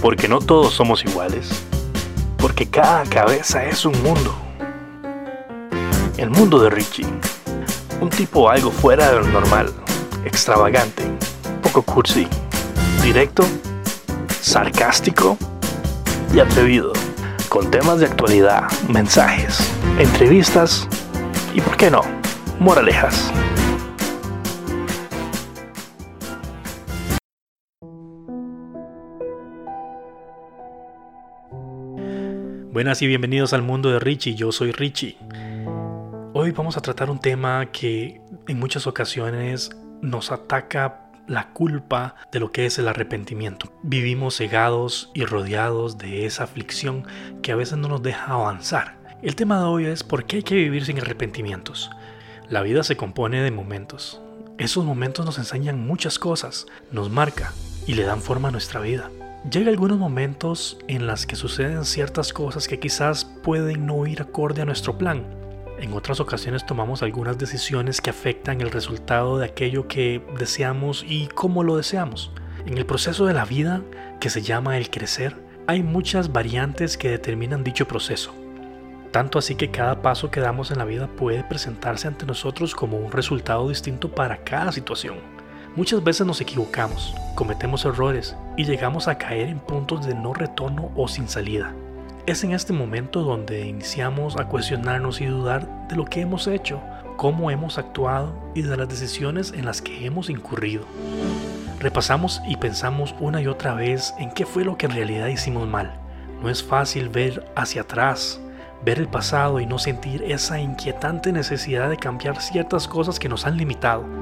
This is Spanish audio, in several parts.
porque no todos somos iguales, porque cada cabeza es un mundo. El mundo de Richie, un tipo algo fuera de lo normal, extravagante, poco cursi, directo, sarcástico y atrevido, con temas de actualidad, mensajes, entrevistas y, ¿por qué no?, moralejas. Buenas y bienvenidos al mundo de Richie, yo soy Richie. Hoy vamos a tratar un tema que en muchas ocasiones nos ataca la culpa de lo que es el arrepentimiento. Vivimos cegados y rodeados de esa aflicción que a veces no nos deja avanzar. El tema de hoy es por qué hay que vivir sin arrepentimientos. La vida se compone de momentos. Esos momentos nos enseñan muchas cosas, nos marca y le dan forma a nuestra vida. Llega algunos momentos en las que suceden ciertas cosas que quizás pueden no ir acorde a nuestro plan. En otras ocasiones tomamos algunas decisiones que afectan el resultado de aquello que deseamos y cómo lo deseamos. En el proceso de la vida, que se llama el crecer, hay muchas variantes que determinan dicho proceso. Tanto así que cada paso que damos en la vida puede presentarse ante nosotros como un resultado distinto para cada situación. Muchas veces nos equivocamos, cometemos errores y llegamos a caer en puntos de no retorno o sin salida. Es en este momento donde iniciamos a cuestionarnos y dudar de lo que hemos hecho, cómo hemos actuado y de las decisiones en las que hemos incurrido. Repasamos y pensamos una y otra vez en qué fue lo que en realidad hicimos mal. No es fácil ver hacia atrás, ver el pasado y no sentir esa inquietante necesidad de cambiar ciertas cosas que nos han limitado.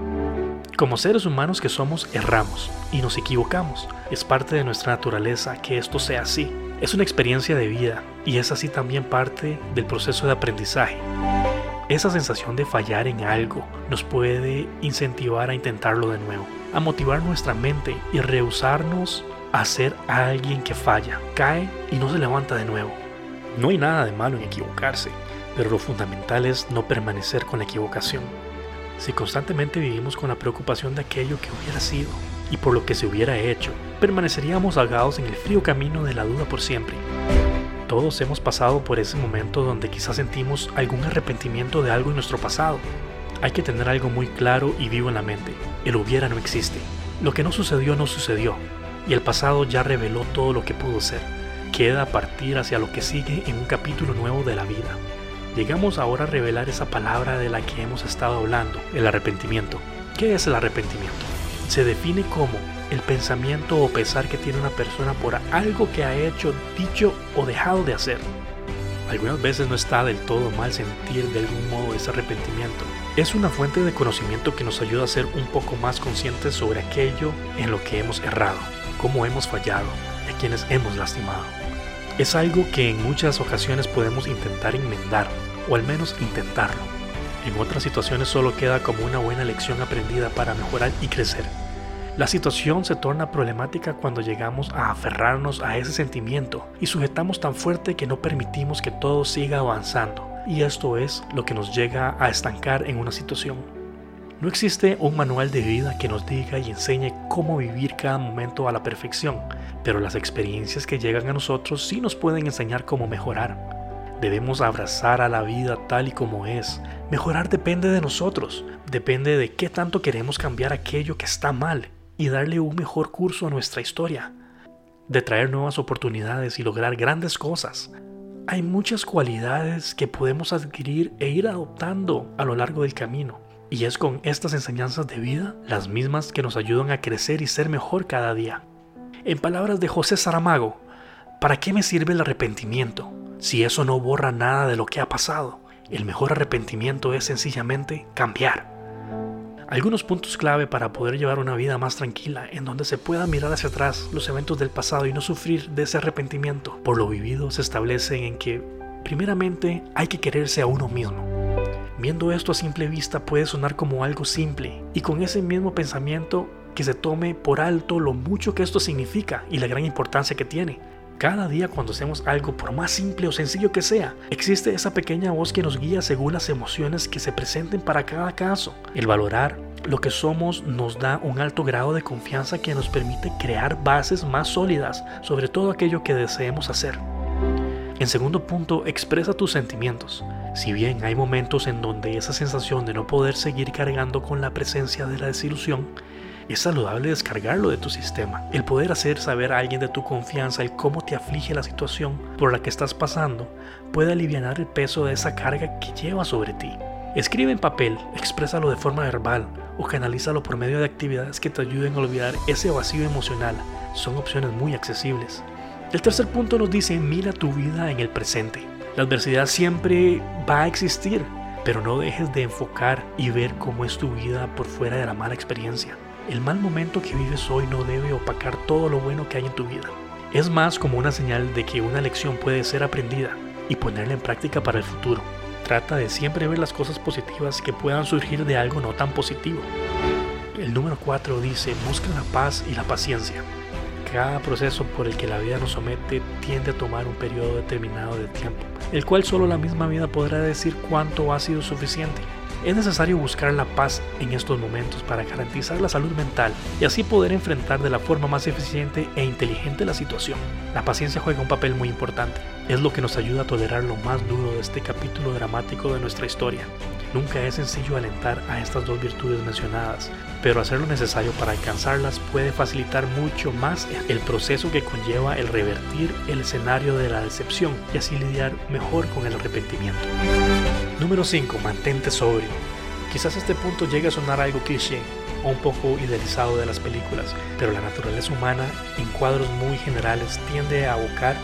Como seres humanos que somos, erramos y nos equivocamos. Es parte de nuestra naturaleza que esto sea así. Es una experiencia de vida y es así también parte del proceso de aprendizaje. Esa sensación de fallar en algo nos puede incentivar a intentarlo de nuevo, a motivar nuestra mente y rehusarnos a ser alguien que falla, cae y no se levanta de nuevo. No hay nada de malo en equivocarse, pero lo fundamental es no permanecer con la equivocación. Si constantemente vivimos con la preocupación de aquello que hubiera sido y por lo que se hubiera hecho, permaneceríamos ahogados en el frío camino de la duda por siempre. Todos hemos pasado por ese momento donde quizás sentimos algún arrepentimiento de algo en nuestro pasado. Hay que tener algo muy claro y vivo en la mente. El hubiera no existe. Lo que no sucedió no sucedió. Y el pasado ya reveló todo lo que pudo ser. Queda partir hacia lo que sigue en un capítulo nuevo de la vida. Llegamos ahora a revelar esa palabra de la que hemos estado hablando, el arrepentimiento. ¿Qué es el arrepentimiento? Se define como el pensamiento o pesar que tiene una persona por algo que ha hecho, dicho o dejado de hacer. Algunas veces no está del todo mal sentir de algún modo ese arrepentimiento. Es una fuente de conocimiento que nos ayuda a ser un poco más conscientes sobre aquello en lo que hemos errado, cómo hemos fallado, a quienes hemos lastimado. Es algo que en muchas ocasiones podemos intentar enmendar, o al menos intentarlo. En otras situaciones solo queda como una buena lección aprendida para mejorar y crecer. La situación se torna problemática cuando llegamos a aferrarnos a ese sentimiento y sujetamos tan fuerte que no permitimos que todo siga avanzando. Y esto es lo que nos llega a estancar en una situación. No existe un manual de vida que nos diga y enseñe cómo vivir cada momento a la perfección, pero las experiencias que llegan a nosotros sí nos pueden enseñar cómo mejorar. Debemos abrazar a la vida tal y como es. Mejorar depende de nosotros, depende de qué tanto queremos cambiar aquello que está mal y darle un mejor curso a nuestra historia, de traer nuevas oportunidades y lograr grandes cosas. Hay muchas cualidades que podemos adquirir e ir adoptando a lo largo del camino. Y es con estas enseñanzas de vida las mismas que nos ayudan a crecer y ser mejor cada día. En palabras de José Saramago, ¿para qué me sirve el arrepentimiento? si eso no borra nada de lo que ha pasado. El mejor arrepentimiento es sencillamente cambiar. Algunos puntos clave para poder llevar una vida más tranquila, en donde se pueda mirar hacia atrás los eventos del pasado y no sufrir de ese arrepentimiento por lo vivido, se establecen en que, primeramente, hay que quererse a uno mismo. Viendo esto a simple vista puede sonar como algo simple, y con ese mismo pensamiento que se tome por alto lo mucho que esto significa y la gran importancia que tiene. Cada día cuando hacemos algo, por más simple o sencillo que sea, existe esa pequeña voz que nos guía según las emociones que se presenten para cada caso. El valorar lo que somos nos da un alto grado de confianza que nos permite crear bases más sólidas sobre todo aquello que deseemos hacer. En segundo punto, expresa tus sentimientos. Si bien hay momentos en donde esa sensación de no poder seguir cargando con la presencia de la desilusión, es saludable descargarlo de tu sistema. El poder hacer saber a alguien de tu confianza el cómo te aflige la situación por la que estás pasando puede aliviar el peso de esa carga que lleva sobre ti. Escribe en papel, exprésalo de forma verbal o canalízalo por medio de actividades que te ayuden a olvidar ese vacío emocional. Son opciones muy accesibles. El tercer punto nos dice, mira tu vida en el presente. La adversidad siempre va a existir, pero no dejes de enfocar y ver cómo es tu vida por fuera de la mala experiencia. El mal momento que vives hoy no debe opacar todo lo bueno que hay en tu vida. Es más como una señal de que una lección puede ser aprendida y ponerla en práctica para el futuro. Trata de siempre ver las cosas positivas que puedan surgir de algo no tan positivo. El número 4 dice, busca la paz y la paciencia. Cada proceso por el que la vida nos somete tiende a tomar un periodo determinado de tiempo, el cual solo la misma vida podrá decir cuánto ha sido suficiente. Es necesario buscar la paz en estos momentos para garantizar la salud mental y así poder enfrentar de la forma más eficiente e inteligente la situación. La paciencia juega un papel muy importante. Es lo que nos ayuda a tolerar lo más duro de este capítulo dramático de nuestra historia. Nunca es sencillo alentar a estas dos virtudes mencionadas, pero hacer lo necesario para alcanzarlas puede facilitar mucho más el proceso que conlleva el revertir el escenario de la decepción y así lidiar mejor con el arrepentimiento. Número 5. Mantente sobrio. Quizás este punto llegue a sonar algo cliché o un poco idealizado de las películas, pero la naturaleza humana en cuadros muy generales tiende a abocar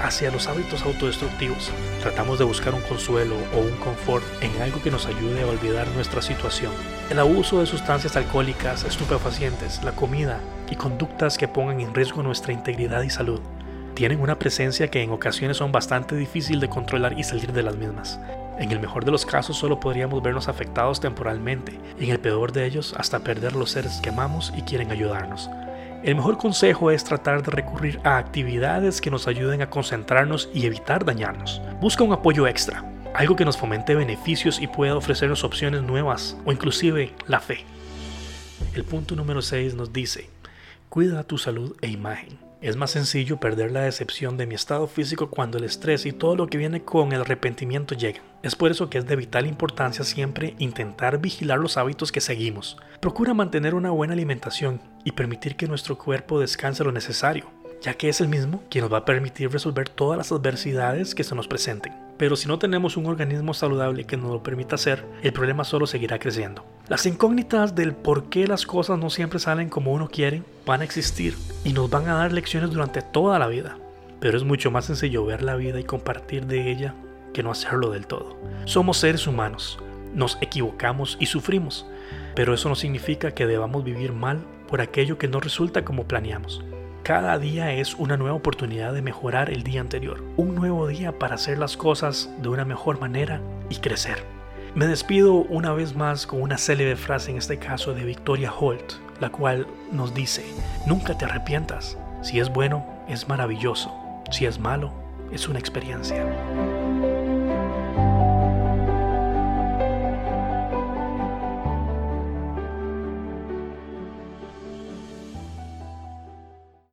hacia los hábitos autodestructivos. Tratamos de buscar un consuelo o un confort en algo que nos ayude a olvidar nuestra situación. El abuso de sustancias alcohólicas, estupefacientes, la comida y conductas que pongan en riesgo nuestra integridad y salud tienen una presencia que en ocasiones son bastante difícil de controlar y salir de las mismas. En el mejor de los casos solo podríamos vernos afectados temporalmente y en el peor de ellos hasta perder los seres que amamos y quieren ayudarnos. El mejor consejo es tratar de recurrir a actividades que nos ayuden a concentrarnos y evitar dañarnos. Busca un apoyo extra, algo que nos fomente beneficios y pueda ofrecernos opciones nuevas o inclusive la fe. El punto número 6 nos dice, cuida tu salud e imagen. Es más sencillo perder la decepción de mi estado físico cuando el estrés y todo lo que viene con el arrepentimiento llegan. Es por eso que es de vital importancia siempre intentar vigilar los hábitos que seguimos. Procura mantener una buena alimentación y permitir que nuestro cuerpo descanse lo necesario, ya que es el mismo quien nos va a permitir resolver todas las adversidades que se nos presenten. Pero si no tenemos un organismo saludable que nos lo permita hacer, el problema solo seguirá creciendo. Las incógnitas del por qué las cosas no siempre salen como uno quiere van a existir y nos van a dar lecciones durante toda la vida. Pero es mucho más sencillo ver la vida y compartir de ella que no hacerlo del todo. Somos seres humanos, nos equivocamos y sufrimos, pero eso no significa que debamos vivir mal por aquello que no resulta como planeamos. Cada día es una nueva oportunidad de mejorar el día anterior, un nuevo día para hacer las cosas de una mejor manera y crecer. Me despido una vez más con una célebre frase, en este caso de Victoria Holt, la cual nos dice, nunca te arrepientas, si es bueno, es maravilloso, si es malo, es una experiencia.